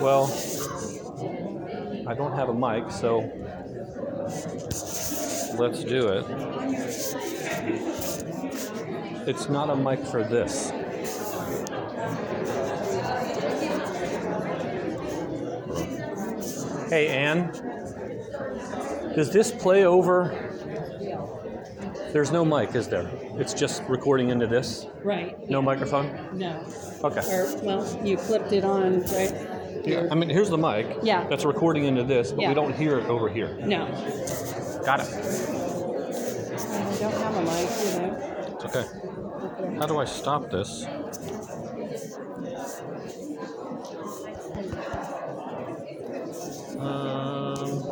Well, I don't have a mic, so let's do it. It's not a mic for this. Hey, Ann, does this play over? There's no mic, is there? It's just recording into this? Right. No microphone? No. Okay. Or, well, you clipped it on, right? Yeah, I mean, here's the mic. Yeah. That's recording into this, but Yeah. we don't hear it over here. No. Got it. I don't have a mic, you know. It's okay. How do I stop this? Um,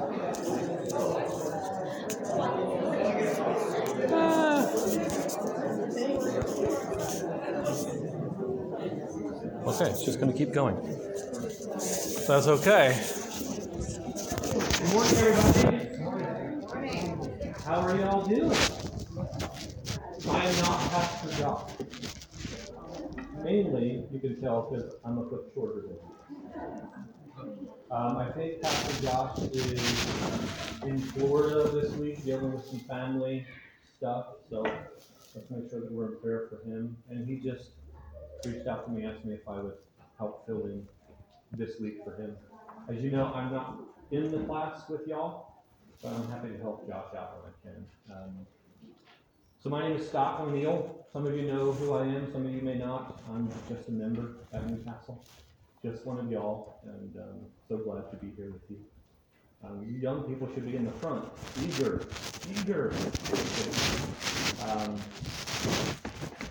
ah. Okay, it's just going to keep going. If that's okay. Good morning, everybody. Good morning. How are y'all doing? I am not Pastor Josh. Mainly, you can tell because I'm a foot shorter than you. Um, I think Pastor Josh is in Florida this week dealing with some family stuff, so let's make sure that we're in prayer for him. And he just reached out to me, asked me if I would help fill in this week for him. As you know, I'm not in the class with y'all, but I'm happy to help Josh out when I can. Um, so my name is Scott O'Neill. Some of you know who I am, some of you may not. I'm just a member at Newcastle, just one of y'all, and um, so glad to be here with you. Um, you young people should be in the front, eager, eager. Um,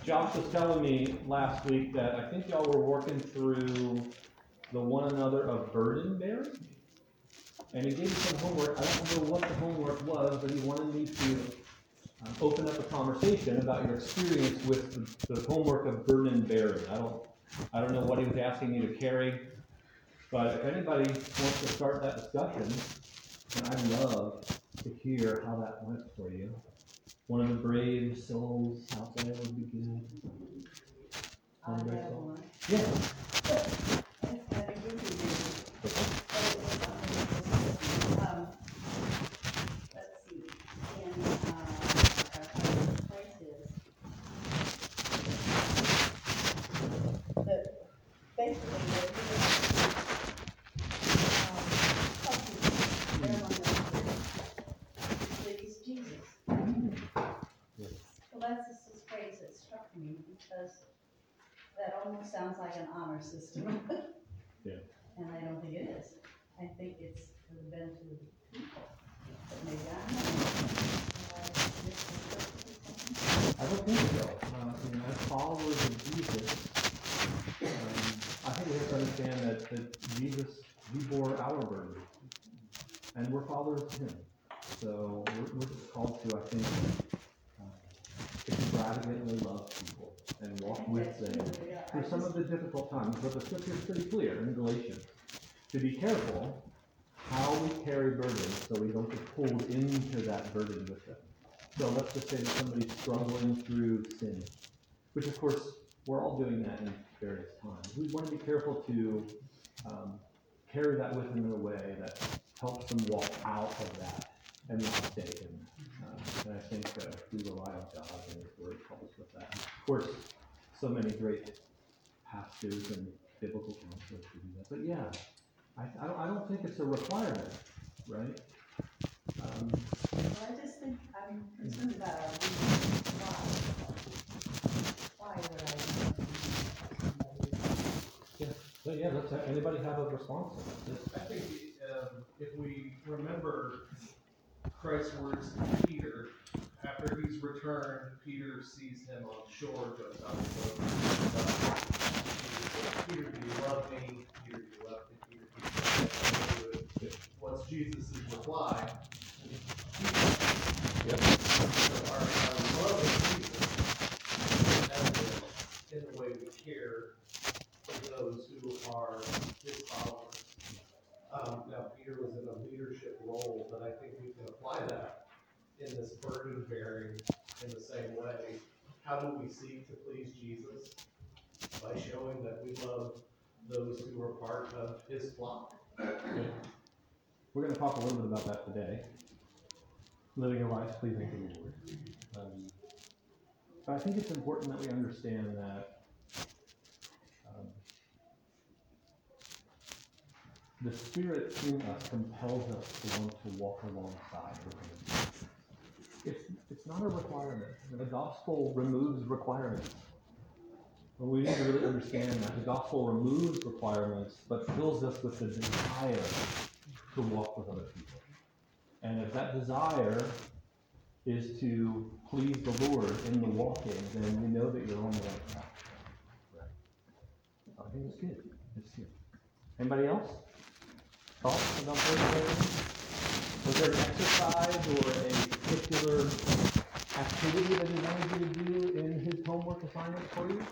Josh was telling me last week that I think y'all were working through the one another of burden bearing. And he gave me some homework. I don't know what the homework was, but he wanted me to um, open up a conversation about your experience with the, the homework of burden bearing. I don't, I don't know what he was asking me to carry, but if anybody wants to start that discussion, then I'd love to hear how that went for you. One of the brave souls out there would be good. One brave soul. Yeah. Um, let's see, in, uh, our places. But basically, what we um, help people, everyone knows, please Jesus. Well, that's just this phrase that struck me because that almost sounds like an honor system. Yeah. And I don't think it is. I think it's for the benefit of the people. But maybe I'm wrong. Uh, this is what- I don't think so. Uh, you know, as followers of Jesus, um, I think we have to understand that, that Jesus, he bore our burden. And we're followers of him. So we're, we're just called to, I think, uh, extravagantly love people and walk with them through some of the difficult times. But the scripture is pretty clear in Galatians to be careful how we carry burdens so we don't get pulled into that burden with them. So let's just say that somebody's struggling through sin, which of course we're all doing that in various times. We want to be careful to um, carry that with them in a way that helps them walk out of that and not stay in that. Um, and I think uh, we rely on God and His Word helps with that. Of course, so many great pastors and biblical counselors do that. But yeah, I, I, I don't think it's a requirement, right? Um, Well, I just think, I'm concerned about our reasons why. Why would I? do somebody? Yeah, so yeah, let's, have- anybody have a response to that? I think um, if we remember Christ's words to Peter, after he's returned, Peter sees him on shore, goes out to the boat. Peter, do you love me? Peter, do you love me? Peter, do you love me? What's Jesus' reply? Yep. So our, our love of Jesus is evident in the way we care for those who are his followers. Um, now, Peter was in a leadership role, but I think we can apply that in this burden bearing in the same way. How do we seek to please Jesus? By showing that we love those who are part of his flock. We're going to talk a little bit about that today. Living a life pleasing to the Lord. Um, but I think it's important that we understand that um, the Spirit in us compels us to want to walk alongside Him. It's, it's not a requirement. The gospel removes requirements. We need to really understand that the gospel removes requirements, but fills us with the desire to walk with other people. And if that desire is to please the Lord in the walking, then we know that you're on the right. Right. I think it's good. It's good. Anybody else? Thoughts about those Was there an exercise or a particular activity that he wanted you to do in his homework assignment for you?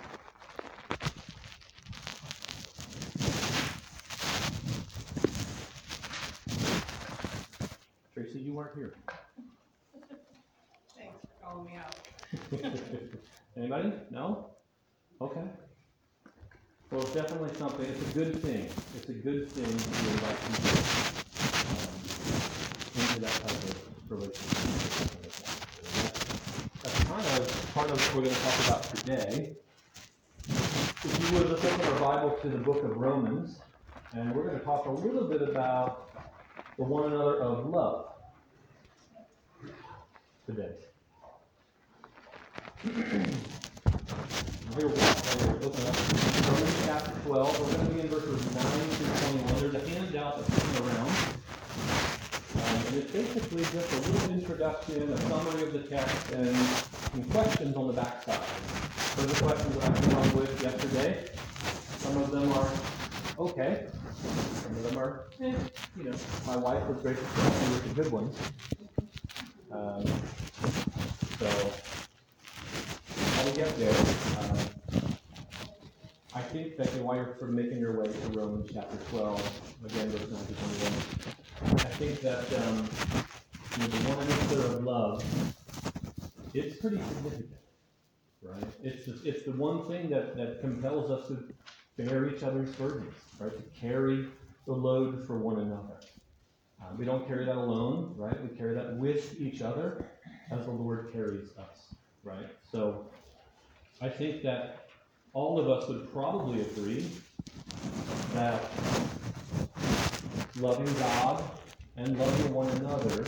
You weren't here. Thanks for calling me out. Anybody? No? Okay. Well, it's definitely something, it's a good thing. It's a good thing to invite people um, into that type of relationship. That's kind of part of what we're going to talk about today. If you would, let's open our Bible to the book of Romans, and we're going to talk a little bit about the one another of love today. Here, we'll open up Romans chapter 12. We're going to be in verses 9 through 21. There's a handout that's coming around. Um, and it's basically just a little introduction, a summary of the text, and some questions on the backside. Those are the questions that I came up with yesterday. Some of them are okay. Some of them are, eh, you know, my wife was gracious to help me with the good ones. Um, so, how we get there, um, I think that while you're of making your way to Romans chapter 12, again, verse 9 to 21, I think that um, you know, the one another of love, it's pretty significant, right? It's the, it's the one thing that, that compels us to bear each other's burdens, right? To carry the load for one another. Uh, we don't carry that alone, right? We carry that with each other as the Lord carries us, right? So I think that all of us would probably agree that loving God and loving one another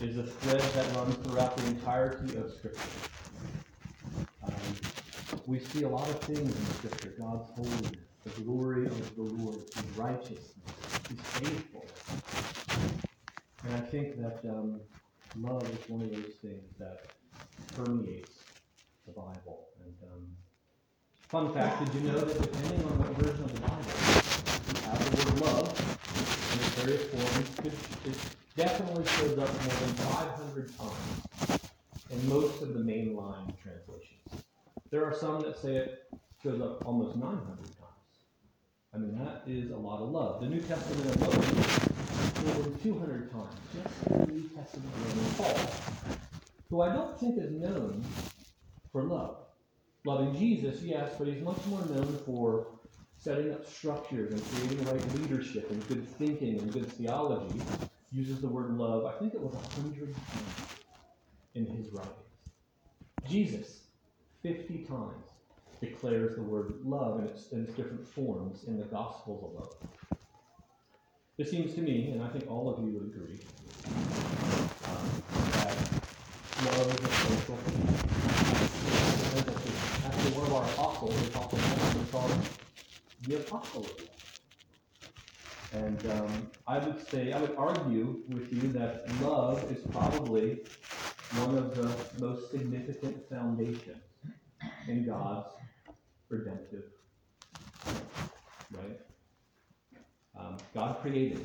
is a thread that runs throughout the entirety of Scripture. Um, we see a lot of things in Scripture God's holiness, the glory of the Lord, His righteousness, His faithfulness. And I think that um, love is one of those things that permeates the Bible. And um, fun fact, did you know that depending on what version of the Bible you have the word love in its various forms, it, it definitely shows up more than 500 times in most of the mainline translations. There are some that say it shows up almost 900 times. I mean, that is a lot of love. The New Testament alone, more than 200 times, just in the New Testament alone. Paul, who I don't think is known for love. Loving Jesus, yes, but he's much more known for setting up structures and creating the right leadership and good thinking and good theology. Uses the word love, I think it was a hundred times in his writings. Jesus, 50 times, declares the word love in its, in its different forms in the Gospels alone. It seems to me, and I think all of you would agree, that love is a social thing. Actually, one of our apostles, the apostle Paul, called the apostle of love. And um, I would say, I would argue with you that love is probably one of the most significant foundations in God's redemptive. Right? Um, God created,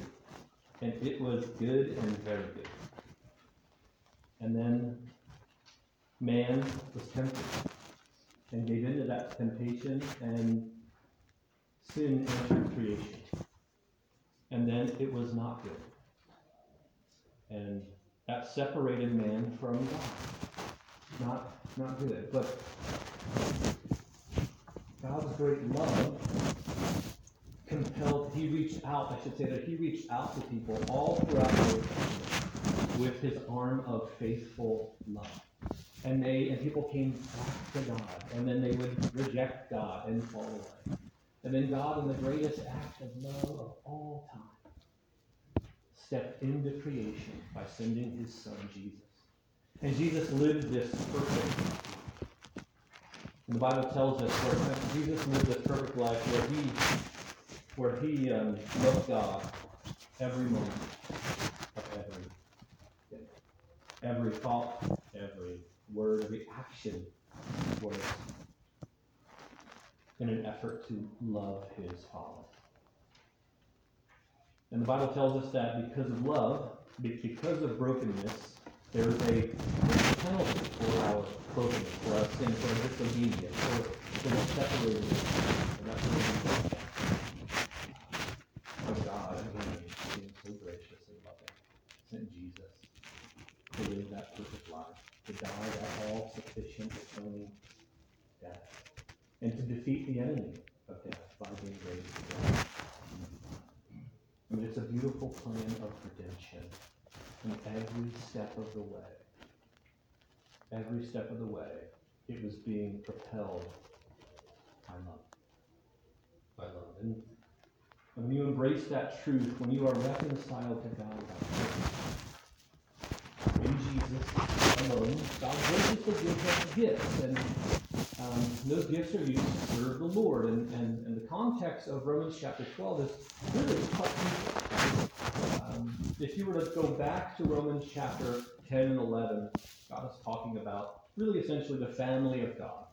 and it was good and very good. And then man was tempted and gave into that temptation, and sin entered creation. And then it was not good. And that separated man from God. Not, not good. But God's great love compelled, he reached out, I should say that he reached out to people all throughout the Testament with his arm of faithful love. And they, and people came back to God, and then they would reject God and fall away. And then God, in the greatest act of love of all time, stepped into creation by sending his son Jesus. And Jesus lived this perfect the Bible tells us where Jesus lived this perfect life where he where he um, loved God every moment of every day. Every thought, every word, every action was in an effort to love his Father. And the Bible tells us that because of love, because of brokenness, there is a penalty for our brokenness, for our sin, for our disobedience, for that's what we Oh God, again, being so gracious and loving, sent Jesus to live that perfect life, to die that all sufficient atoning death, and to defeat the enemy of death by being raised again. I mean, it's a beautiful plan of redemption in every step of the way. Every step of the way, it was being propelled by love. By love. And and when you embrace that truth, when you are reconciled to God in Jesus alone, God graciously gives us gifts, and um, those gifts are used to serve the Lord. And, and, and the context of Romans chapter 12 is really simple. Um, if you were to go back to Romans chapter 10 and 11, God is talking about really essentially the family of God.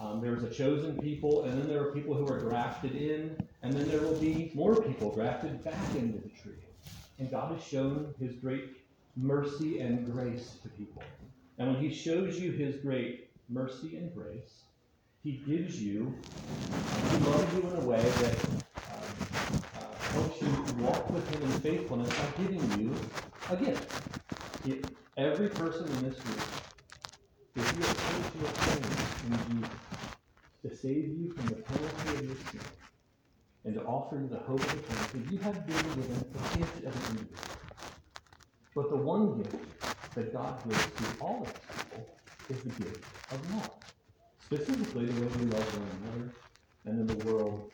Um, a chosen people, and then there are people who are grafted in, and then there will be more people grafted back into the tree. And God has shown his great mercy and grace to people. And when he shows you his great mercy and grace, he gives you, he loves you in a way that um, helps you walk with him in faithfulness by giving you a gift. If every person in this room, if you have come to a place in Jesus to save you from the penalty of your sin and to offer you the hope of eternity, you have been given a gift of an individual. But the one gift that God gives to all of his people is the gift of love. Specifically, the way we love one another and in the world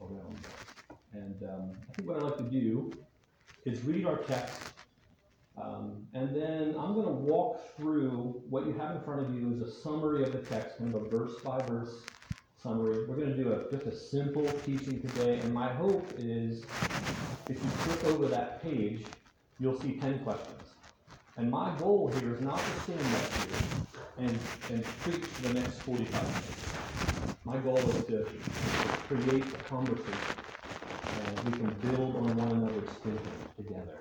around us. And um, I think what I'd like to do is read our text um, and then I'm going to walk through what you have in front of you is a summary of the text, kind of a verse by verse summary. We're going to do a, just a simple teaching today, and my hope is if you click over that page, you'll see 10 questions. And my goal here is not to stand up here and, and preach for the next 45 minutes. My goal is to, to create a conversation, and we can build on one another's thinking together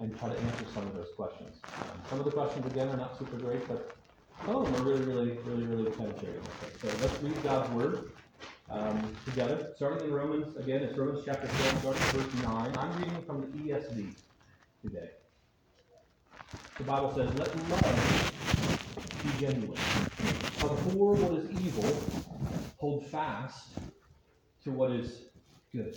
and try to answer some of those questions. Um, some of the questions, again, are not super great, but some of them are really, really, really, really penetrating. So let's read God's Word um, together. Starting in Romans, again, it's Romans chapter 12, starting verse 9. I'm reading from the ESV today. The Bible says, Let love be genuine. Abhor what is evil, hold fast to what is good.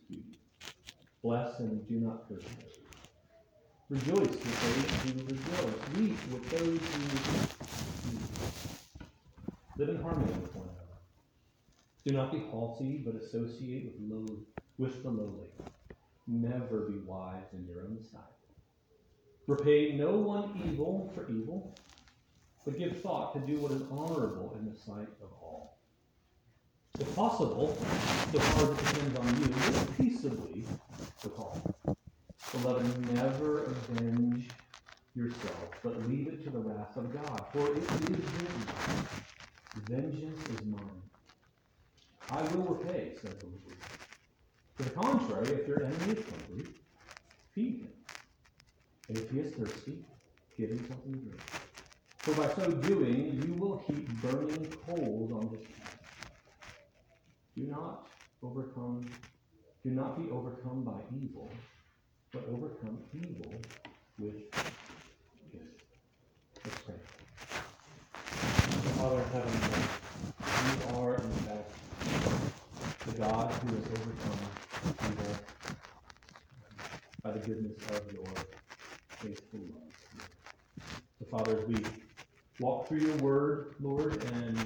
Bless and do not curse. Rejoice with those who rejoice. Weep with those who weep. Live in harmony with one another. Do not be haughty, but associate with, low, with the lowly. Never be wise in your own sight. Repay no one evil for evil, but give thought to do what is honorable in the sight of all. If possible, so far as it depends on you, live peaceably with all. Beloved, never avenge yourself, but leave it to the wrath of God. For it is written, Vengeance is mine. I will repay, says the Lord. To the contrary, if your enemy is hungry, feed him. And if he is thirsty, give him something to drink. For by so doing, you will heap burning coals on his head. Do not overcome, do not be overcome by evil, but overcome evil with good. Let's pray. Father in heaven, you are in fact the God who has overcome evil by the goodness of your faithful love. So, Father, as we walk through your word, Lord, and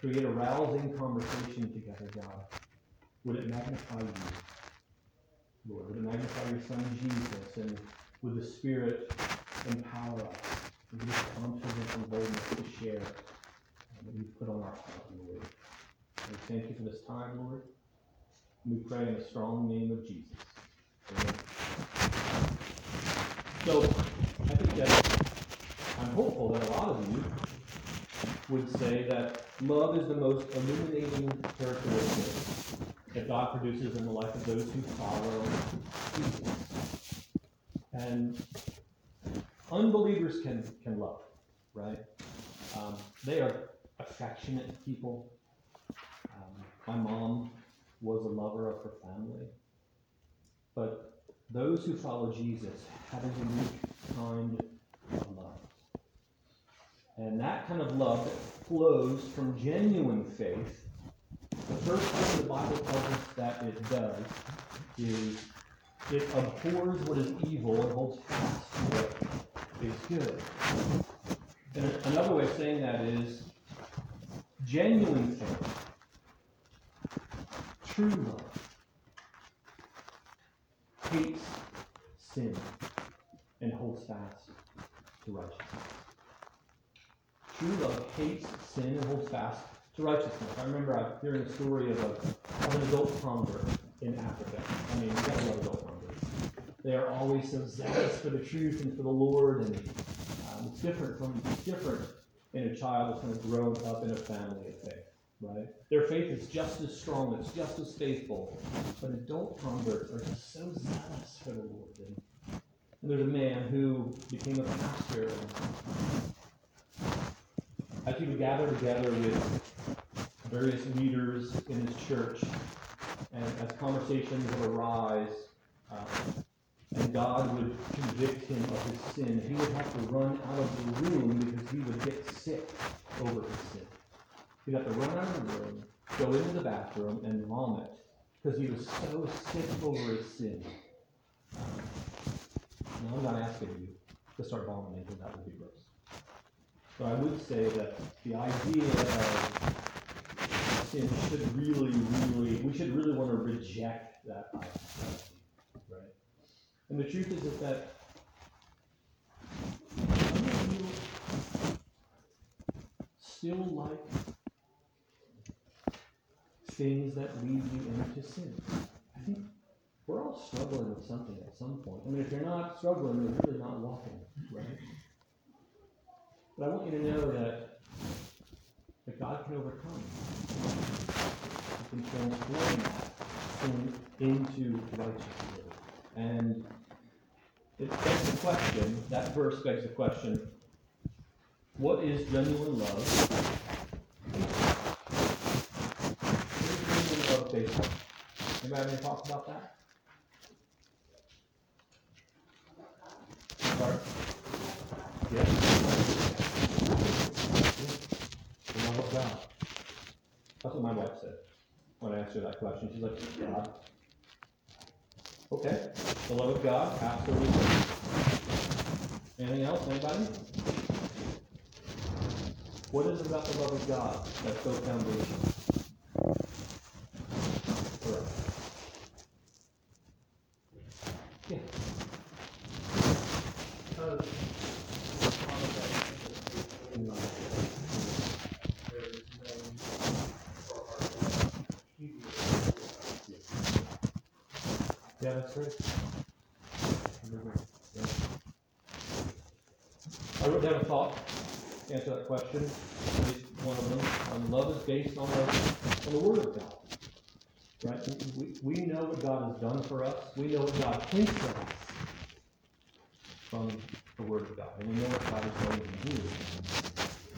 create a rousing conversation together, God, would it magnify you, Lord? Would it magnify your Son Jesus, and would the Spirit empower us this confidence and boldness to share that you've put on our heart, Lord? And we thank you for this time, Lord. We pray in the strong name of Jesus. Amen. So, I think that I'm hopeful that a lot of you would say that love is the most illuminating characteristic that God produces in the life of those who follow Jesus. And unbelievers can, can love, right? Um, they are affectionate people. Um, my mom was a lover of her family. But those who follow Jesus have a unique kind of love. And that kind of love that flows from genuine faith, the first thing the Bible tells us that it does is it abhors what is evil and holds fast to what is good. And another way of saying that is genuine faith, true love, hates sin and holds fast to righteousness. True love hates sin and holds fast to righteousness. I remember uh, hearing a story of, a, of an adult convert in Africa. I mean, you gotta love adult converts. They are always so zealous for the truth and for the Lord, and um, it's different from it's different in a child that's kind of grown up in a family of faith, right? Their faith is just as strong, it's just as faithful, but adult converts are just so zealous for the Lord. And, and there's a man who became a pastor, and as he would gather together with various leaders in his church, and as conversations would arise, uh, and God would convict him of his sin, he would have to run out of the room because he would get sick over his sin. He'd have to run out of the room, go into the bathroom, and vomit because he was so sick over his sin. Um, now, I'm not asking you to start vomiting because that would be gross. But I would say that the idea of sin should really, really, we should really want to reject that idea, right? And the truth is, that you still like things that lead you into sin. I think we're all struggling with something at some point. I mean, if you're not struggling, you're really not walking, want you to know that, that God can overcome. He can transform that into righteousness. And it begs the question, that verse begs the question, what is genuine love? What is genuine love based on? Anybody have any thoughts about that? Sorry? Yes? The love of God. That's what my wife said when I asked her that question. She's like, God. Okay, the love of God, absolutely. Anything else, anybody? What is it about the love of God that's so foundational? for us? Yeah. Because part of that is that there is no need for our behavior. Yeah, that's great. Yeah. I wrote down a thought to answer that question, at least one of them. Um, love is based on the, on the Word of God. right? We, we know what God has done for us. We know what God thinks of us from the Word of God. And we know what God is going to do.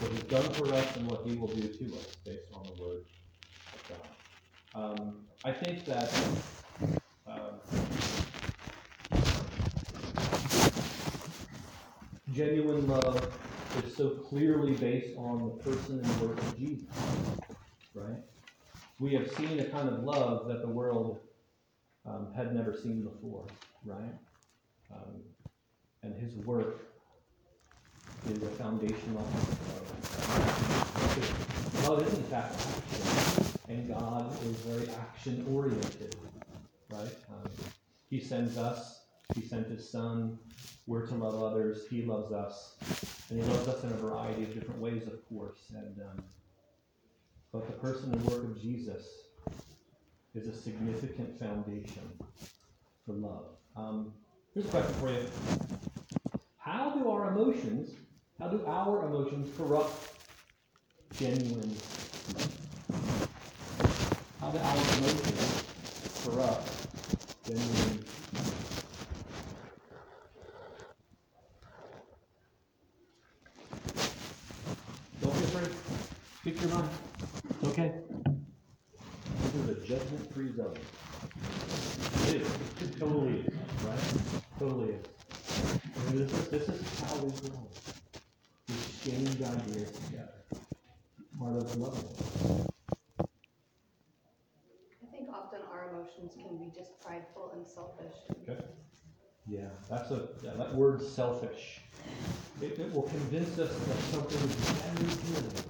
What He's done for us and what He will do to us based on the Word of God. Um, I think that um, genuine love is so clearly based on the person and work of Jesus, right? We have seen a kind of love that the world um, had never seen before, right? Um, and his work is a foundation of love. Love is in fact action, and God is very action oriented, right? Um, he sends us, He sent His Son, we're to love others, He loves us, and He loves us in a variety of different ways, of course. And um, but the person and work of Jesus is a significant foundation for love. Um, here's a question for you: How do our emotions, how do our emotions corrupt genuine love? How do our emotions corrupt genuine Don't be afraid. Speak your mind. It's okay. This is a judgment-free zone. It is. It totally is, right? Totally is. And this is, this is how we grow. We exchange ideas together. Part of love. I think often our emotions can be just prideful and selfish. Okay. Yeah, that's a, yeah, that word selfish. It, it will convince us that something is very good.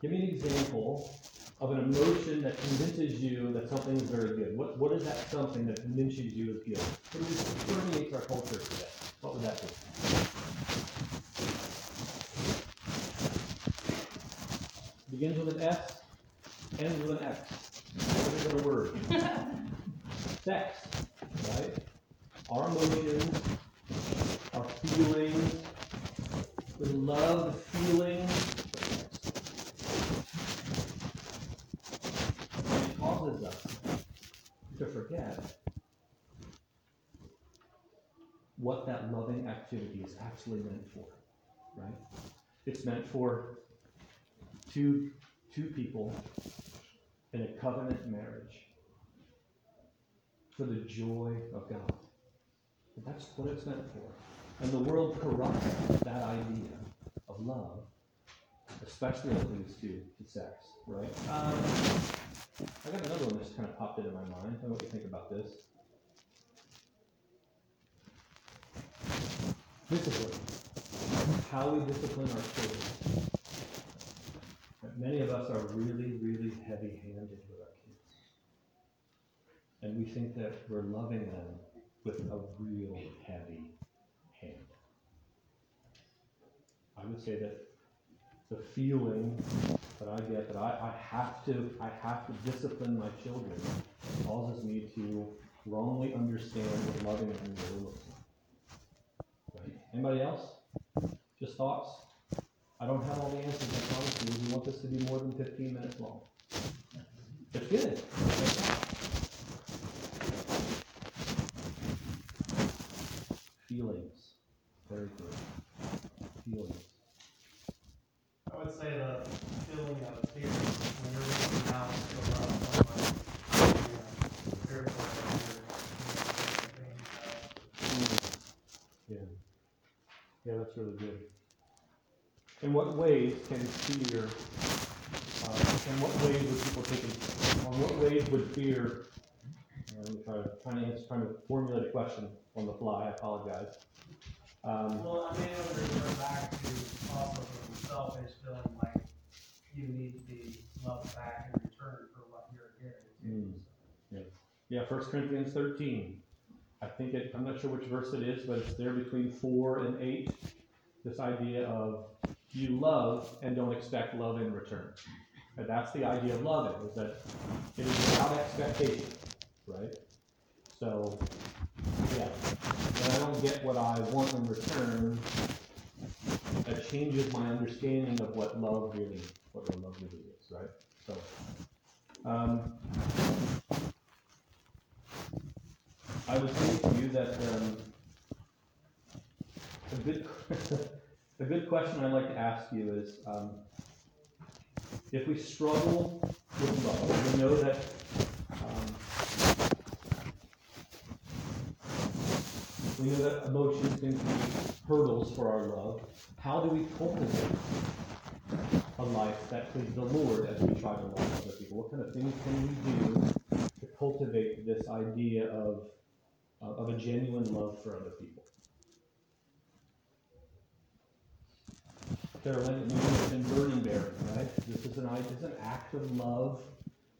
Give me an example of an emotion that convinces you that something is very good. What, what is that something that convinces you is good? What permeates our culture today? What would that be? Begins with an S, ends with an X. What is a word? Sex, right? Our emotions, the love, the feelings. And it causes us to forget what that loving activity is actually meant for, right? It's meant for two, two people in a covenant marriage for the joy of God. That's what it's meant for. And the world corrupts that idea of love, especially when it leads to, to sex, right? Um, I got another one that just kind of popped into my mind. I don't know what you think about this. Discipline. How we discipline our children. Many of us are really, really heavy handed with our kids. And we think that we're loving them with a real heavy hand. I would say that the feeling that I get that I, I have to I have to discipline my children causes me to wrongly understand what loving them really looks like. Right? Anybody else? Just thoughts? I don't have all the answers, I promise you. We want this to be more than 15 minutes long. It's good. Feelings. Very good. Feelings. I would say the feeling of fear when you're reaching out to love someone, you're fearful that you're, you Yeah. Yeah, that's really good. In what ways can fear, uh, in what ways would people take it, on what ways would fear, uh, let me try to, trying to answer, trying to formulate a question on the fly, I apologize. Um, Well, I mean, it would refer back to also being selfish, feeling like you need to be loved back in return for what you're giving. Mm. yeah, First Corinthians thirteen. I think it, I'm not sure which verse it is, but it's there between four and eight. This idea of you love and don't expect love in return. And that's the idea of loving, is that it is without expectation, right? So, yeah, I don't get what I want in return, that changes my understanding of what love really, what love really is, right? So, Um, I would say to you that um, a good a good question I'd like to ask you is um, if we struggle with love, we know that we know that emotions can be hurdles for our love. How do we cultivate a life that pleases the Lord as we try to love other people? What kind of things can we do to cultivate this idea of of a genuine love for other people. Carolyn, you bearing, right? This is an, it's an act of love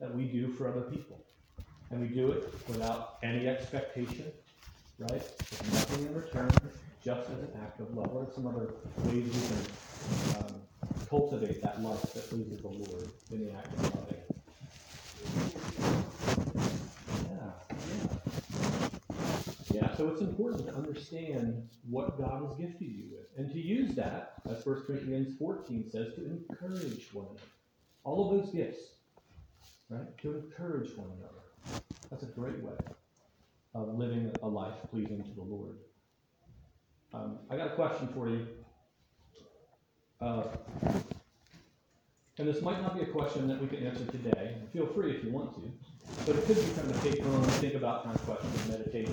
that we do for other people. And we do it without any expectation, right? With nothing in return, just as an act of love. What are some other ways we can um, cultivate that love that pleases the Lord in the act of loving? Yeah, yeah. Yeah, so it's important to understand what God has gifted you with and to use that, as 1 Corinthians 14 says, to encourage one another. All of those gifts, right? To encourage one another. That's a great way of living a life pleasing to the Lord. Um, I got a question for you. Uh, and this might not be a question that we can answer today. Feel free if you want to. But it could be kind of a take home, think about kind of question and meditate.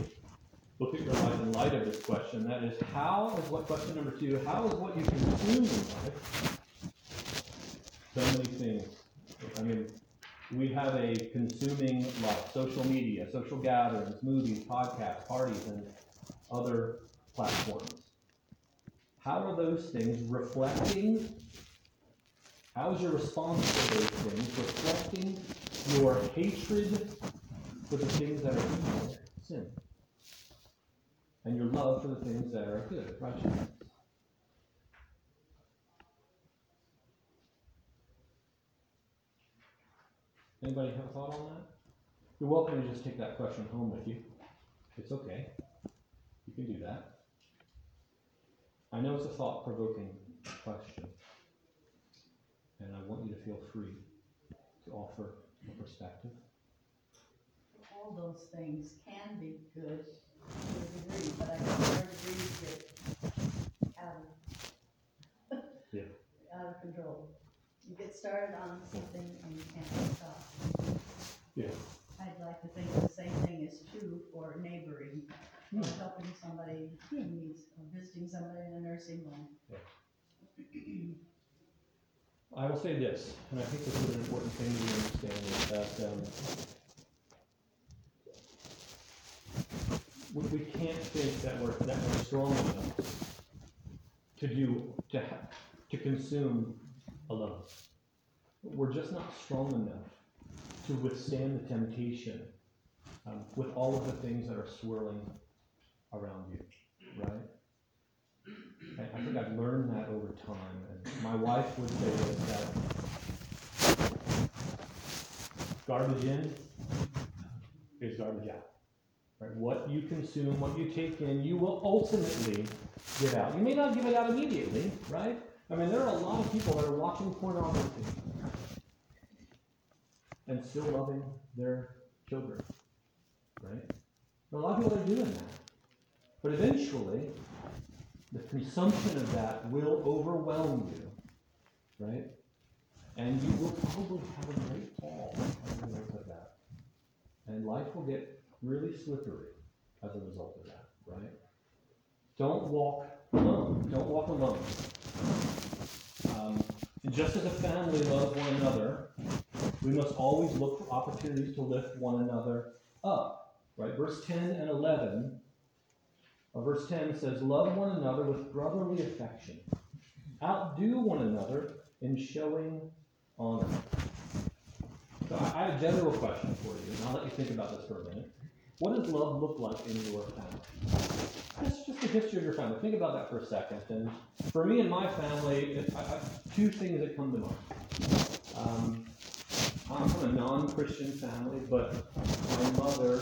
Look at your life in light of this question. That is, how is what question number two, how is what you consume in life? So many things. I mean, we have a consuming life, social media, social gatherings, movies, podcasts, parties, and other platforms. How are those things reflecting? How is your response to those things reflecting your hatred for the things that are evil, sin, and your love for the things that are good, righteousness? Anybody have a thought on that? You're welcome to just take that question home with you. It's okay. You can do that. I know it's a thought provoking question. And I want you to feel free to offer a perspective. All those things can be good to a degree, but I are degrees that out of, Yeah. out of control. You get started on something and you can't stop. Yeah. I'd like to think the same thing is true for neighboring, or Hmm. helping somebody who needs, or visiting somebody in a nursing home. I will say this, and I think this is an important thing to understand, is that um, we, we can't think that we're that we're strong enough to do to ha- to consume alone. We're just not strong enough to withstand the temptation um, with all of the things that are swirling around you, right? I, I think I've learned that over time, and my wife would say that garbage in is garbage out. Right? What you consume, what you take in, you will ultimately get out. You may not give it out immediately, right? I mean, there are a lot of people that are watching pornography and still loving their children, right? There are a lot of people that are doing that. But eventually, the consumption of that will overwhelm you, right? And you will probably have a great fall as a result of that. And life will get really slippery as a result of that, right? Don't walk alone. Don't walk alone. Um, and just as a family loves one another, we must always look for opportunities to lift one another up. Right? Verse 10 and 11 uh, verse 10 says, Love one another with brotherly affection. Outdo one another in showing honor. So I, I have a general question for you, and I'll let you think about this for a minute. What does love look like in your family? Just, just the history of your family. Think about that for a second. And for me and my family, I, I, two things that come to mind. Um, I'm from a non-Christian family, but my mother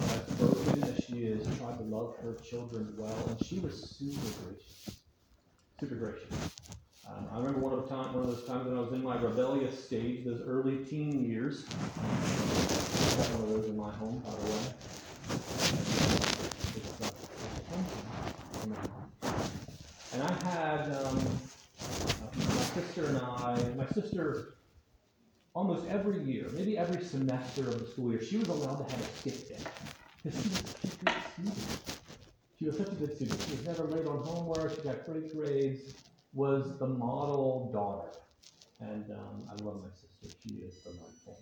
as broken as she is, tried to love her children well, and she was super gracious. Super gracious. Um, I remember one of the time, one of those times when I was in my rebellious stage, those early teen years. I one of those in my home, by the way. And I had, um, my sister and I, my sister, almost every year, maybe every semester of the school year, she was allowed to have a skip day. Because she was such a good student. She was such a good student. She was never late on homework. She got great grades. Was the model daughter. And um, I love my sister. She is delightful.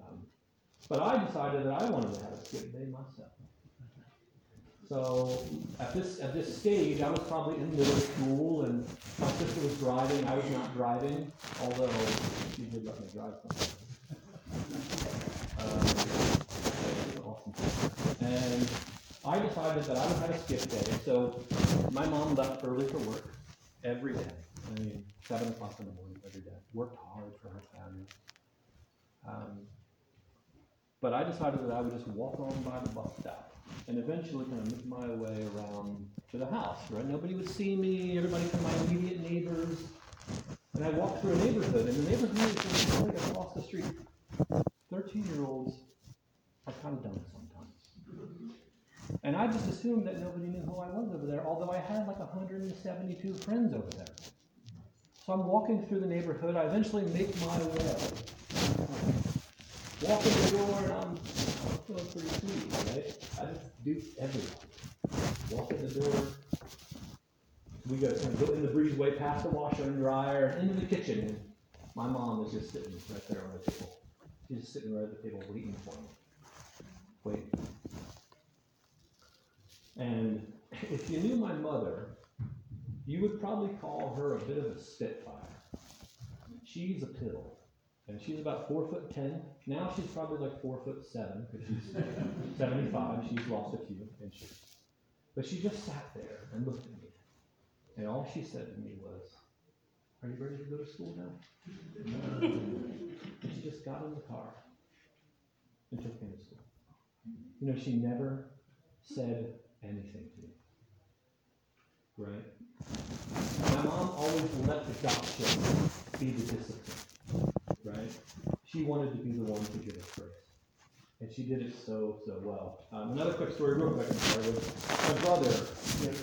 Um, but I decided that I wanted to have a skip day myself. So at this at this stage, I was probably in middle school, and my sister was driving. I was not driving, although she did let me drive. Um, awesome. And I decided that I would have a skip day. So my mom left early for work every day. I mean, seven o'clock in the morning every day. Worked hard for her family. Um, but I decided that I would just walk on by the bus stop and eventually kind of make my way around to the house, right? Nobody would see me, everybody from my immediate neighbors. And I walked through a neighborhood, and the neighborhood is like across the street. Thirteen year olds are kind of dumb sometimes. And I just assumed that nobody knew who I was over there, although I had like 172 friends over there. So I'm walking through the neighborhood, I eventually make my way. Walk in the door, um, and I'm feeling pretty sweet, right? I just do everything. Walk in the door. We go, kind of go in the breezeway, past the washer and dryer, into the kitchen, and my mom is just sitting right there on the table. She's just sitting right at the table waiting for me. Waiting. And if you knew my mother, you would probably call her a bit of a spitfire. She's a pill. And she's about four foot ten. Now she's probably like four foot seven because she's 75. She's lost a few inches. But she just sat there and looked at me. And all she said to me was, Are you ready to go to school now? and she just got in the car and took me to school. You know, she never said anything to me. Right? My mom always let the gotcha be the discipline. Right? She wanted to be the one to give us grace. And she did it so, so well. Um, another quick story, real quick, was my brother. You know,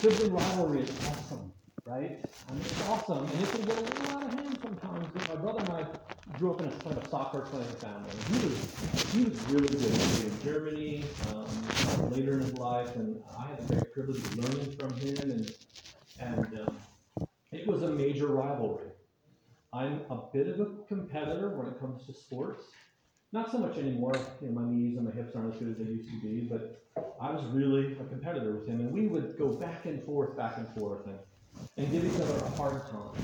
sibling rivalry is awesome, right? I mean, it's awesome, and it can get a lot of hand sometimes. But my brother and I grew up in a kind of soccer playing family. He was he was really good. He played in Germany um, later in his life, and I had the great privilege of learning from him, and and um, it was a major rivalry. I'm a bit of a competitor when it comes to sports. Not so much anymore. You know, my knees and my hips aren't as good as they used to be, but I was really a competitor with him, and we would go back and forth, back and forth, and, and give each other a hard time.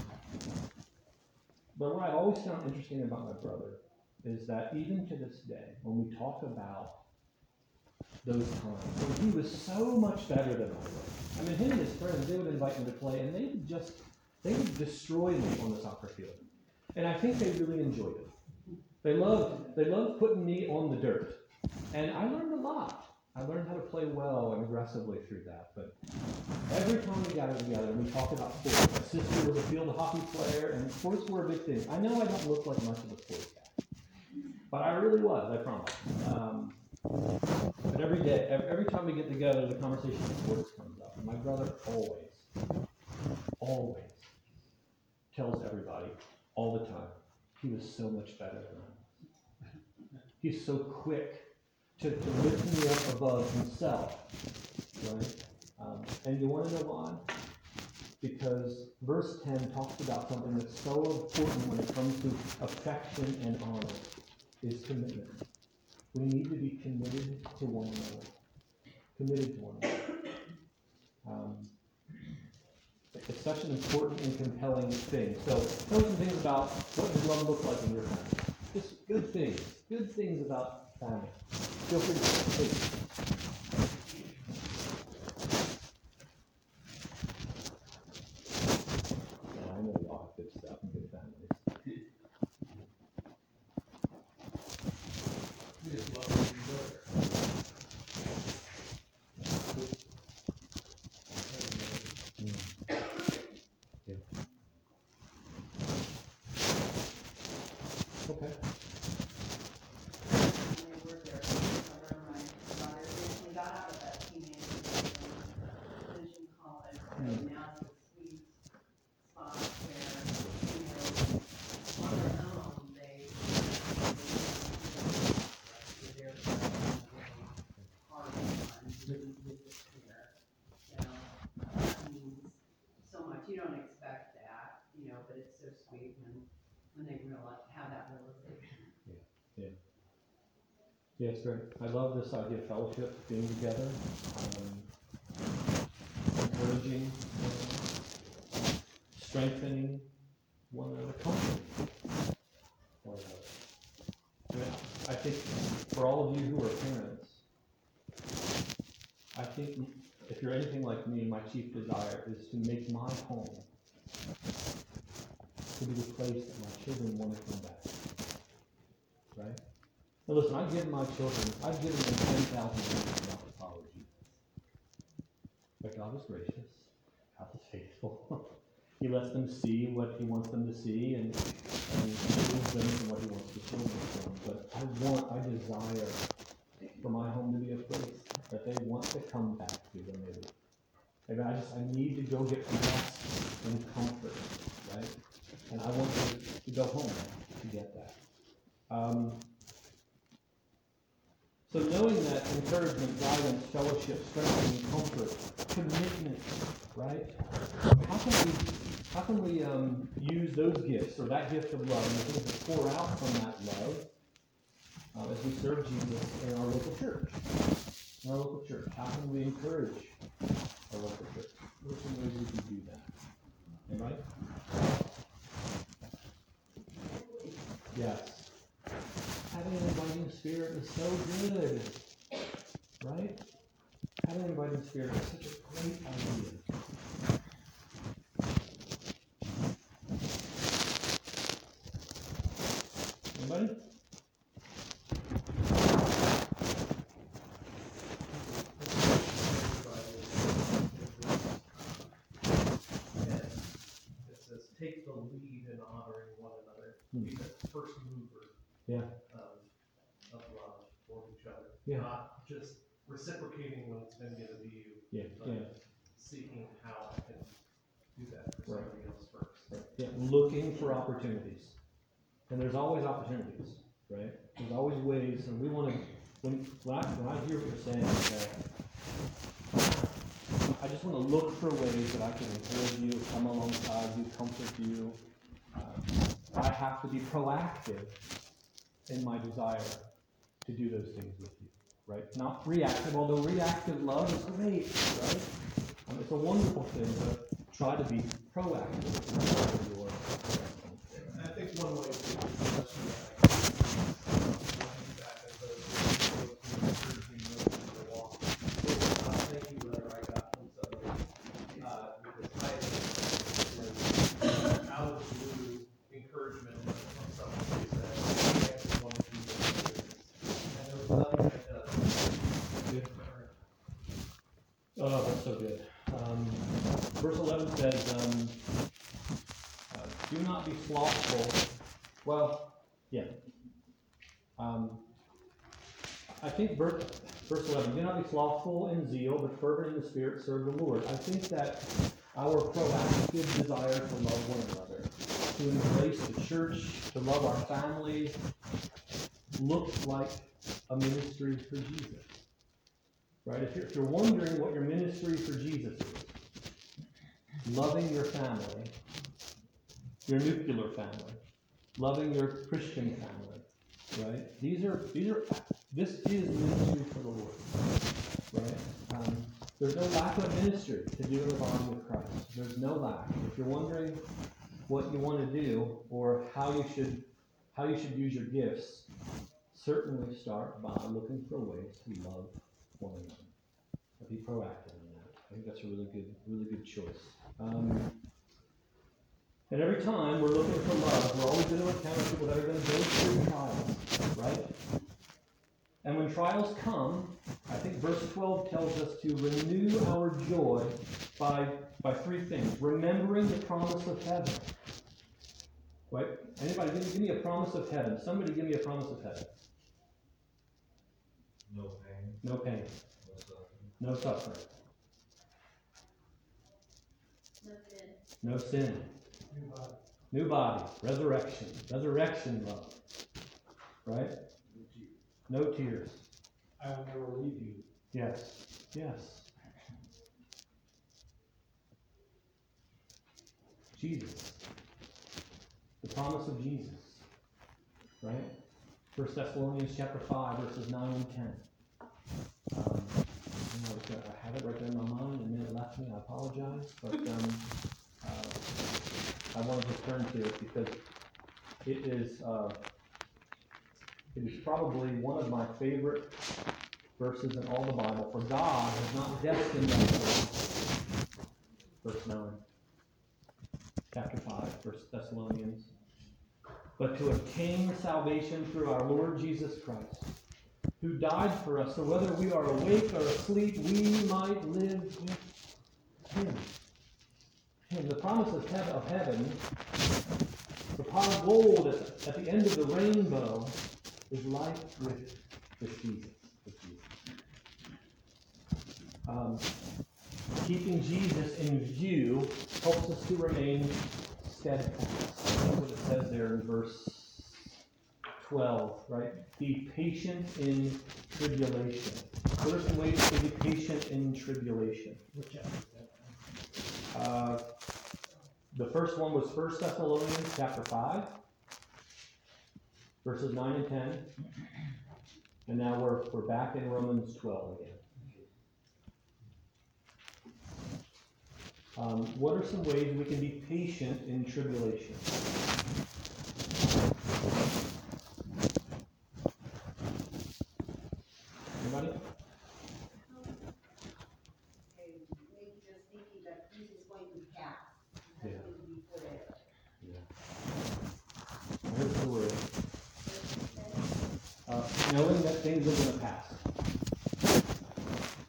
But what I've always found interesting about my brother is that even to this day, when we talk about those times, when he was so much better than I was. I mean, him and his friends, they would invite me to play, and they would just, they would destroy me on the soccer field. And I think they really enjoyed it. They loved, they loved putting me on the dirt. And I learned a lot. I learned how to play well and aggressively through that. But every time we gathered together we talked about sports, my sister was a field hockey player, and sports were a big thing. I know I don't look like much of a sports guy, but I really was. I promise. Um, but every day, every time we get together, the conversation of sports comes up. And my brother always, always tells everybody all the time he was so much better than I. He's so quick to, to lift me up above himself, right? Um, and you want to know why? Because verse 10 talks about something that's so important when it comes to affection and honor is commitment. We need to be committed to one another. Committed to one another. Um, it's such an important and compelling thing. So tell me some things about what does love look like in your family. Just good things. Good things about family. Feel free to speak. Yeah, I know y'all have good stuff and good families. We just love each other. Okay. When they were there, cover my daughter recently got out of that teenage finishing college, and now it's a sweet spot where, you know, on their own, they. They're hard on living with this care, you know, that means so much, you don't expect that, you know, it's when, when they realize, have that realization. Yeah, it's great. I love this idea of fellowship, being together, um, encouraging, uh, strengthening one another, comforting one another. I mean, I think for all of you who are parents, I think if you're anything like me, my chief desire is to make my home to be the place that my children want to come back. Right? Now listen, I've given my children, I've given them ten thousand power of Jesus. But God is gracious, God is faithful. he lets them see what He wants them to see and, and shows them what He wants to show them. But I want, I desire for my home to be a place that they want to come back to when they I just, I need to go get rest and comfort, right? And I want to, to go home to get that. Um, so knowing that encouragement, guidance, fellowship, strengthening, comfort, commitment, right? How can we, how can we um, use those gifts or that gift of love and the things that pour out from that love uh, as we serve Jesus in our local church? In our local church, how can we encourage our local church? What are some ways we can do that? I? Yes. Having an inviting spirit is so good, right? Having an inviting spirit is such a great idea. Anybody? It says, take the lead in honoring one another, Hmm. First mover Yeah. of, of uh, love for each other. Yeah. Not just reciprocating when it's been given to you, Yeah, but yeah. seeking how I can do that for Right. somebody else first. Yeah, looking for opportunities. And there's always opportunities, right? There's always ways, and we want to, when, when I, when I hear what you're saying, okay, I just want to look for ways that I can encourage you, come alongside you, comfort you. Have to be proactive in my desire to do those things with you, right? Not reactive, although reactive love is great, right? Um, it's a wonderful thing, but try to be proactive in your And I think one way to address that is back as those who encouraging those who are walking. Uh, Thank you, letter I got from somebody, uh, because I, was out of the blue encouragement from someone who said, I actually want to do this. And there was nothing that does. Oh, that's so good. Um, verse 11 says, um, uh, Do not be slothful. Well, yeah. Um, I think verse, verse 11, do not be slothful in zeal, but fervent in the spirit, serve the Lord. I think that our proactive desire to love one another, to embrace the church, to love our families, looks like a ministry for Jesus right? If you're, if you're wondering what your ministry for Jesus is, loving your family, your nuclear family, loving your Christian family, right? These are these are this is ministry for the Lord, right? Um, there's no lack of ministry to do in the body of Christ. There's no lack. If you're wondering what you want to do or how you should how you should use your gifts, certainly start by looking for ways to love one another. Be proactive in that. I think that's a really good, really good choice. Um, and every time we're looking for love, we're always going to encounter people that are going to go through trials, right? And when trials come, I think verse 12 tells us to renew our joy by, by three things. Remembering the promise of heaven. Wait, anybody, give me, give me a promise of heaven. Somebody give me a promise of heaven. No pain, No pain, no suffering. no suffering, no sin, New body. new body, resurrection, resurrection love. Right? No tears. I will never leave you. Yes, yes. Jesus. The promise of Jesus. Right? First Thessalonians chapter five, verses nine and ten. Um, you know, I have it right there in my mind, and then it left me, I apologize, but, um, uh, I wanted to turn to it because it is, uh, it is probably one of my favorite verses in all the Bible. For God has not destined us verse 9, chapter 5, First Thessalonians, but to obtain salvation through our Lord Jesus Christ, who died for us, so whether we are awake or asleep, we might live with Him. Him. The promise of heaven, the pot of gold at the end of the rainbow, is life with, Jesus. With Jesus. Um, keeping Jesus in view helps us to remain steadfast. That's what it says there in verse 12, right? Be patient in tribulation. What are some ways to be patient in tribulation? Uh, the first one was 1 Thessalonians chapter 5, verses 9 and 10. And now we're, we're back in Romans 12 again. Um, what are some ways we can be patient in tribulation? Anybody? maybe just thinking that this is going to pass. Yeah. It's going to be forever. I heard the word. Uh, knowing that things are gonna pass.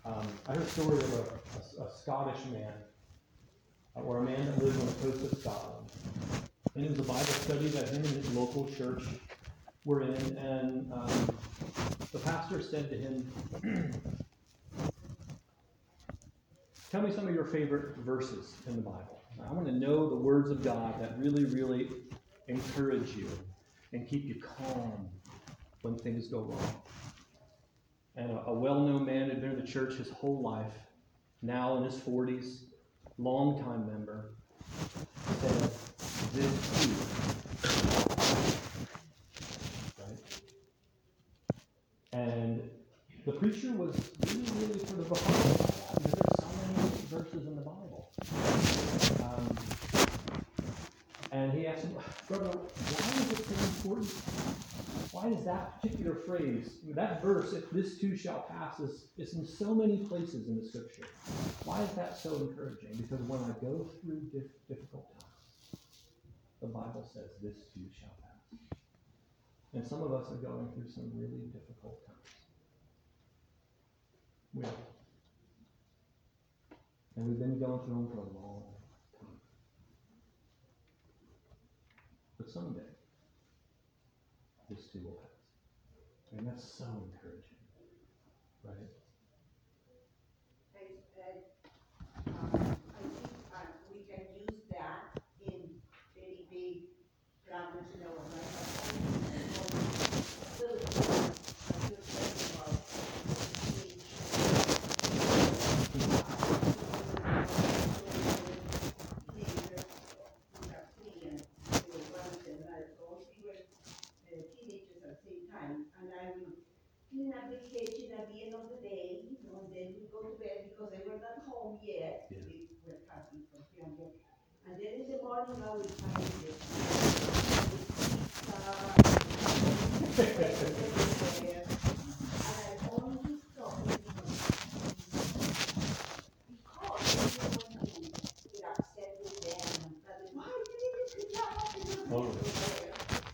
Um, I heard a story of a, a- a Scottish man, or a man that lived on the coast of Scotland. And it was a Bible study that him and his local church were in, and, um, the pastor said to him, Tell me some of your favorite verses in the Bible. I want to know the words of God that really, really encourage you and keep you calm when things go wrong. And a, a well-known man had been in the church his whole life, now in his forties, longtime member, said this too. Right? And the preacher was really, really sort of behind that because there's so many verses in the Bible. Um, and he asked Brother, why is it so important? Why does that particular phrase, that verse, if this too shall pass, is, is in so many places in the scripture? Why is that so encouraging? Because when I go through dif- difficult times, the Bible says this too shall pass. And some of us are going through some really difficult times. We are. And we've been going through them for a long time. But someday, pass. And that's so encouraging, right? I, I, um, I think, uh, we can use that in very big problems in our life. Little things, like you said about teenagers, we have three and they were one and another, so we were uh, teenagers at the same time, and I would the kitchen at the end of the day, you know, and then we go to bed because they were not home yet. Yeah. We were cutting from and then in the morning, I would find this. And I only stop because because I didn't want to get upset with them why didn't? You didn't do Totally. it."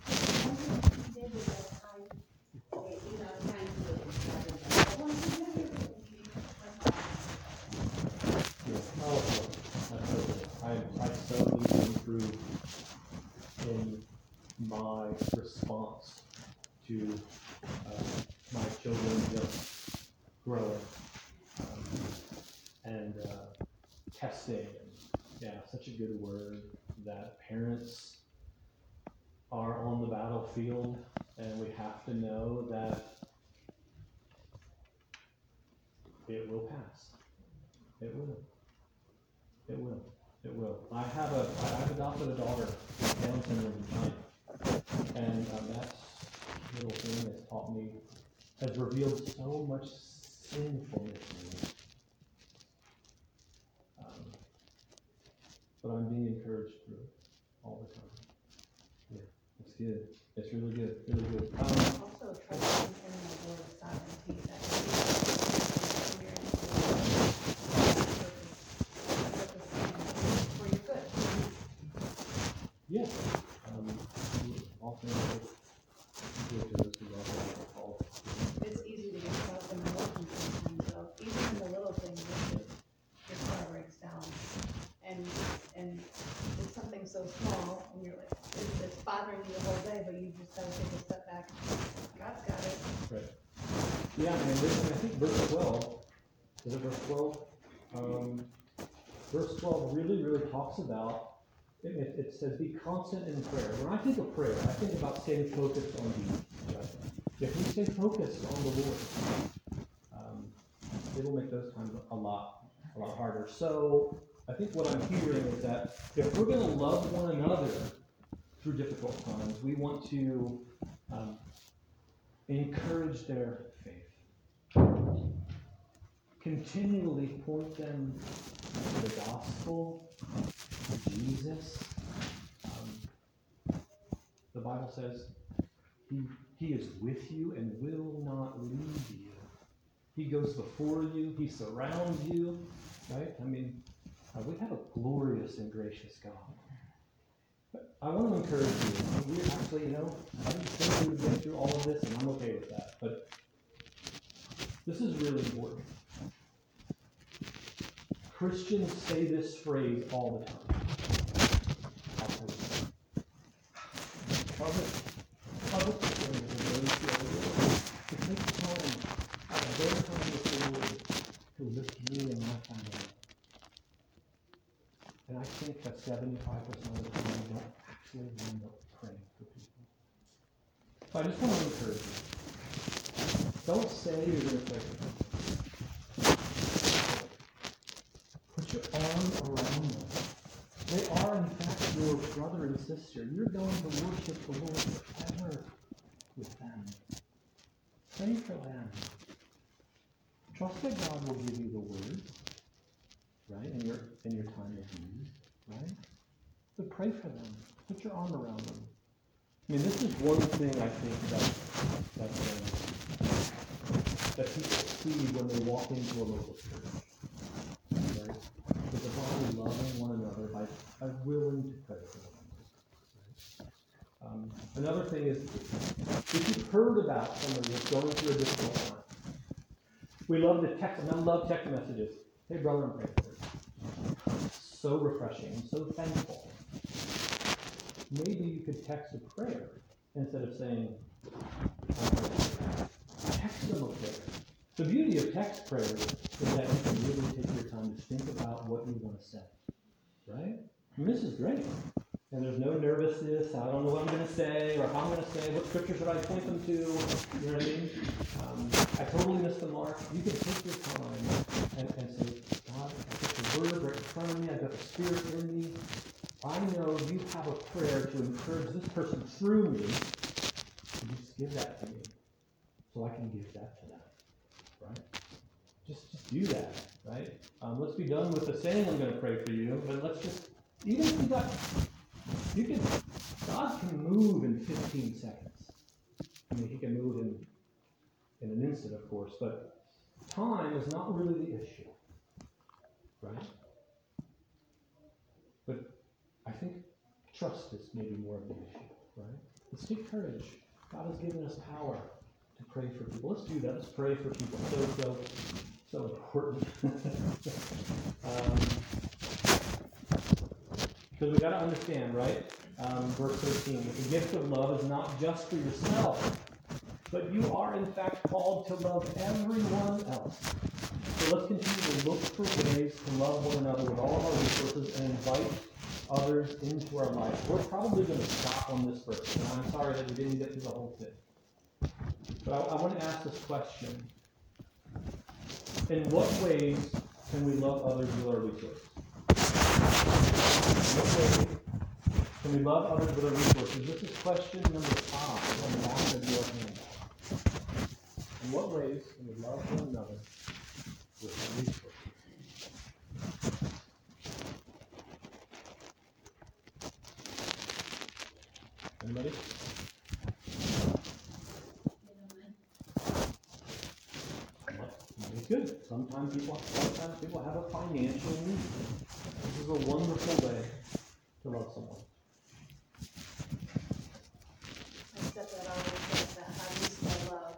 I wanted to give them that time Okay, you know, trying to, I want to hear you. Yeah. Oh, that's so good. I, I so need to improve in to uh, my children just growing um, and uh, testing. And, yeah, such a good word that parents are on the battlefield, and we have to know that it will pass. It will. It will. It will. I have a. I- I've adopted a daughter, with Down syndrome in China, and um, that little thing has taught me, has revealed so much sinfulness in me. Um, but I'm being encouraged through it all the time. Yeah, it's good. It's really good. Really good. Um, Also trusting in the Lord's sovereignty that He is your for your good. yeah. Um, all things are good to those who love God and are called. It's easy to get caught up in emotions sometimes, so even in the little things, it just, your car breaks down. And, and it's something small, and you're like, it's, bothering you the whole day, but you just gotta take a step back. God's got it. Right. Yeah, and this, I think verse twelve, is it verse twelve? Um, verse twelve really, really talks about, it, it, it says, be constant in prayer. When I think of prayer, I think about staying focused on right? If we stay focused on the Lord, um, it'll make those times a lot, a lot harder. So, I think what I'm hearing is that if we're gonna love one another through difficult times, we want to, um, encourage their faith. Continually point them to the gospel, to Jesus. Um, the Bible says he, he is with you and will not leave you. He goes before you, He surrounds you, right? I mean, uh, we have a glorious and gracious God. But I want to encourage you. We actually, you know, I didn't think we would get through all of this, and I'm okay with that. But this is really important. Christians say this phrase all the time. You. Public, public to lift me and my family. Think that seventy-five percent of the time we don't actually end up praying for people. So I just want to encourage you. Don't say you're going to pray for them. Put your arm around them. They are, in fact, your brother and sister. You're going to worship the Lord forever with them. Pray for them. Trust that God will give you the word, right, in your in your time of need, right? But pray for them. Put your arm around them. I mean, this is one thing I think that that uh, that people see when they walk into a local church, right? A body loving one another by, by willing to pray for one another. Um, another thing is, if you've heard about somebody that's going through a difficult time, we love to text, I love text messages. Hey, brother, I'm praying for you. So refreshing. So thankful. Maybe you could text a prayer instead of saying, text them a prayer. The beauty of text prayers is that you can really take your time to think about what you want to say. Right? And this is great. And there's no nervousness. I don't know what I'm going to say or how I'm going to say. What scripture should I point them to? You know what I mean? Um, I totally missed the mark. You can take your time and, and say, God, word right in front of me. I've got the Spirit in me. I know you have a prayer to encourage this person through me. You just give that to me so I can give that to them? Right? Just, just do that, right? Um, let's be done with the saying I'm going to pray for you, but let's just, even if you got, you can, God can move in 15 seconds. I mean, He can move in, in an instant, of course, but time is not really the issue, right? But I think trust is maybe more of the issue, right? Let's take courage. God has given us power to pray for people. Let's do that. Let's pray for people. So, so, so important. um, because we got to understand, right? Um, verse 13, the gift of love is not just for yourself, but you are in fact called to love everyone else. So let's continue to look for ways to love one another with all of our resources and invite others into our life. We're probably going to stop on this verse, and I'm sorry that we didn't get through the whole thing. But I, I want to ask this question. In what ways can we love others with our resources? What ways can we love others with our resources? This is question number five on the back of your handout. What ways can we love one another with resources? Anybody? Very good. Sometimes people, sometimes people have a financial need. This is a wonderful way to love someone. I said that always says that how do you spell love?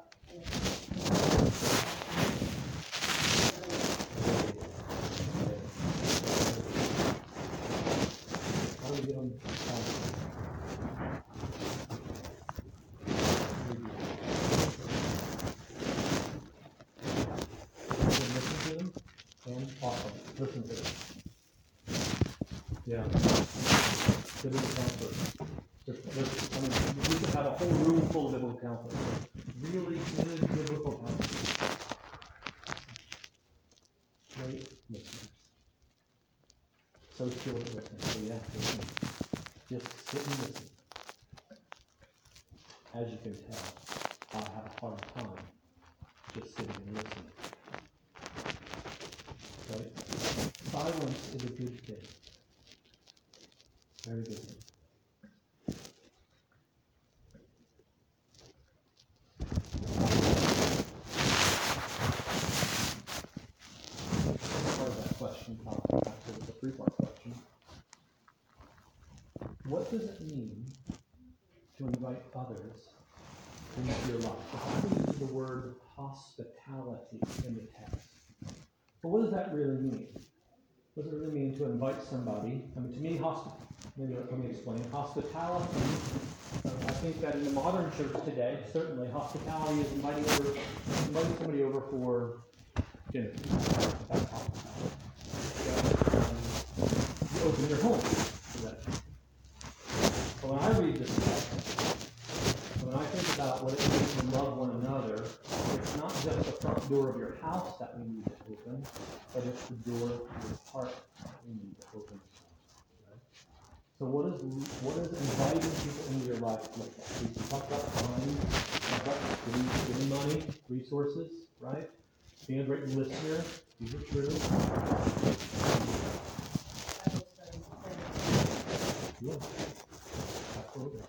How do we get on? um, Listen to them and awesome. Listen to them. Yeah. Biblical counselors. There's, there's, I mean, we could have a whole room full of biblical counselors. Really good biblical counselors. Great listeners. So skilled at listening. So listen. Just sit and listen. As you can tell, I have a hard time just sitting and listening. Right? Silence is a good thing. Very good thing. Part of that question, I'll answer the three-part question. What does it mean to invite others into your life? The Bible uses the word hospitality in the text. But what does that really mean? What does it really mean to invite somebody? I mean, to me, hospitality. maybe let me explain. Hospitality, I think that in the modern church today, certainly, hospitality is inviting over, inviting somebody over for dinner. That's hospitality. You open your home for that. But when I read this text, when I think about what it means to love one another, it's not just the front door of your house that we need to open, but it's the door of your heart that we need to open. So what is what is inviting people into your life look like? We talked about time, talked about giving, giving money, resources, right? Being a great listener, these are true. Yeah. Absolutely.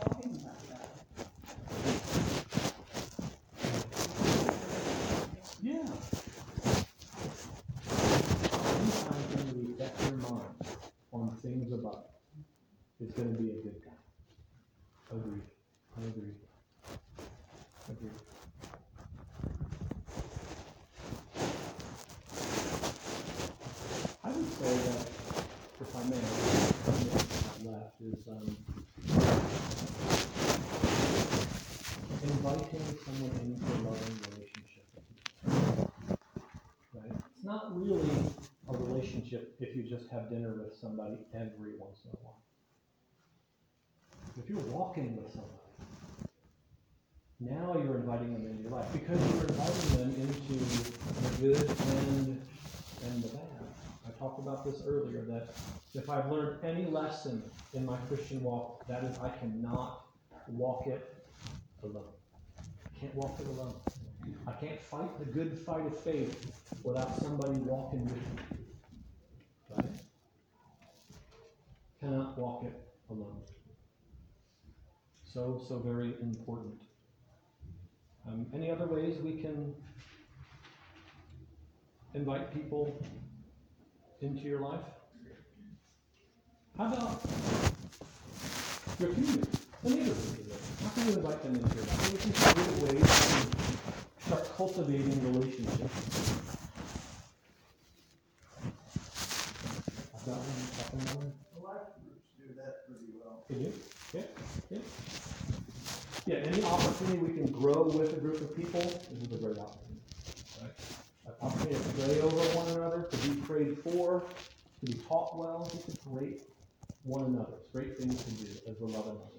Talking about that. Yeah. Anytime when you set your mind on things above, it's gonna be a good guy. Agreed. I agree. I would say that, if I may, left is, um, inviting someone into a loving relationship. Right? It's not really a relationship if you just have dinner with somebody every once in a while. You're walking with somebody, now you're inviting them into your life because you're inviting them into the good and and the bad. I talked about this earlier that if I've learned any lesson in my Christian walk, that is I cannot walk it alone. I can't walk it alone. I can't fight the good fight of faith without somebody walking with me. Right? Cannot walk it alone. So, so very important. Um, any other ways we can invite people into your life? How about your community, the neighborhood? How can you invite them into your life? What are some great ways to start cultivating relationships? I've got one, got one. The life groups do that pretty well. Did you? Okay. Yeah, any opportunity we can grow with a group of people, this is a great opportunity. Right? An opportunity to pray over one another, to be prayed for, to be taught well, it's a great one another. It's great things to do as we're loving one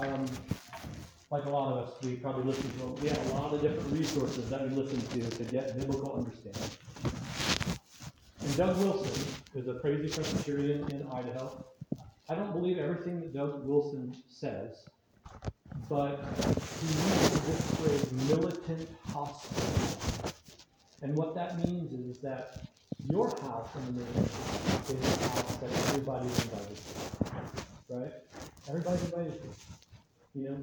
another. Um, like a lot of us, we probably listen to, we have a lot of different resources that we listen to to get biblical understanding. And Doug Wilson is a crazy Presbyterian in Idaho. I don't believe everything that Doug Wilson says, but he uses this phrase militant hospital. And what that means is that your house in the neighborhood is a house that everybody's invited to. Right? Everybody's invited to. You know?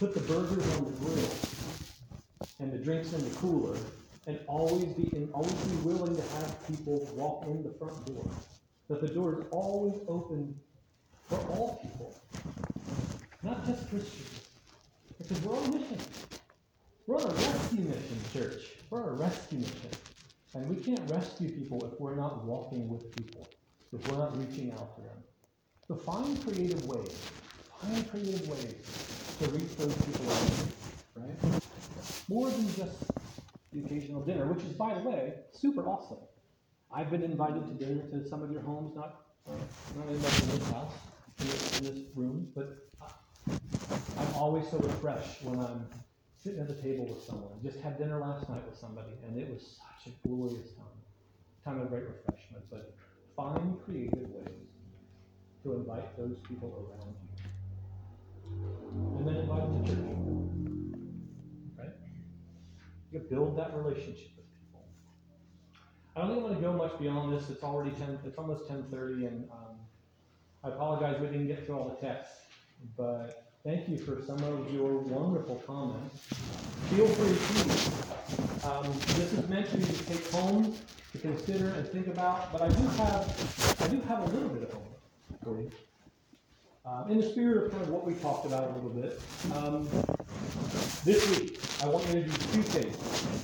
Put the burgers on the grill and the drinks in the cooler and always be and always be willing to have people walk in the front door. That the door is always open for all people. Not just Christians. Because we're on a mission. We're on a rescue mission, church. We're on a rescue mission. And we can't rescue people if we're not walking with people, if we're not reaching out to them. So find creative ways. Find creative ways to reach those people out right? More than just the occasional dinner, which is, by the way, super awesome. I've been invited to dinner to some of your homes, not, not anybody in this house, in this, in this room, but I'm always so refreshed when I'm sitting at the table with someone. Just had dinner last night with somebody, and it was such a glorious time. Time of great refreshment. But find creative ways to invite those people around you. And then invite them to church. Right? You build that relationship. I don't I'm going to go much beyond this. It's already ten. It's almost ten thirty, and um, I apologize we didn't get through all the text, but thank you for some of your wonderful comments. Feel free to. Um, this is meant for you to take home to consider and think about, but I do have I do have a little bit of homework for you. Um, in the spirit of kind of what we talked about a little bit, um, this week I want you to do two things.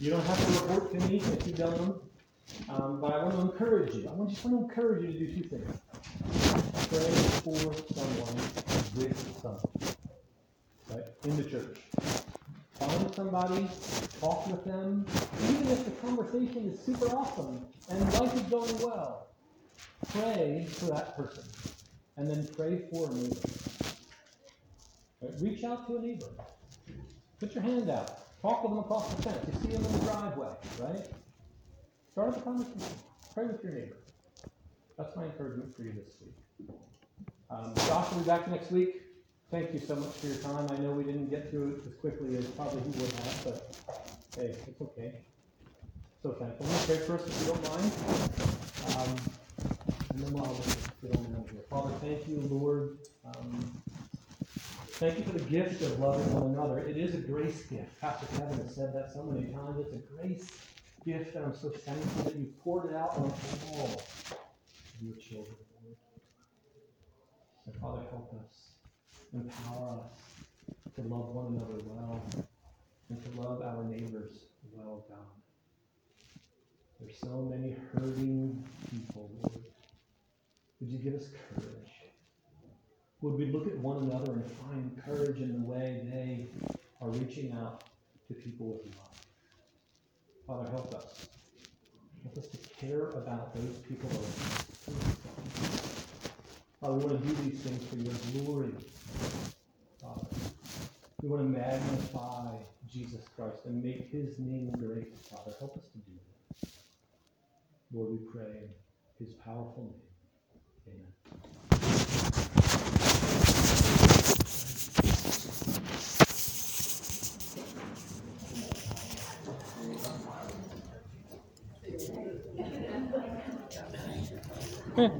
You don't have to report to me if you've done them, um, but I want to encourage you. I want just want to encourage you to do two things. Pray for someone with someone, right, in the church. Find somebody, talk with them, even if the conversation is super awesome and life is going well. Pray for that person, and then pray for a neighbor. Right, reach out to a neighbor. Put your hand out. Talk with them across the fence. You see them in the driveway, right? Start up a conversation. Pray with your neighbor. That's my encouragement for you this week. Um, Josh will be back next week. Thank you so much for your time. I know we didn't get through it as quickly as probably he would have, but hey, it's okay. So thankful. First if you don't mind. Um, and then we'll get on down here. Father, thank you, Lord. Um, thank you for the gift of loving one another. It is a grace gift. Pastor Kevin has said that so many times. It's a grace gift, and I'm so thankful that you poured it out on all of your children. And Father, help us. Empower us to love one another well and to love our neighbors well, God. There's so many hurting people, Lord. Would you give us courage? Would we look at one another and find courage in the way they are reaching out to people with love? Father, help us. Help us to care about those people around us. Father, we want to do these things for your glory. Father, we want to magnify Jesus Christ and make his name great. Father, help us to do that. Lord, we pray in his powerful name. Amen. 嗯。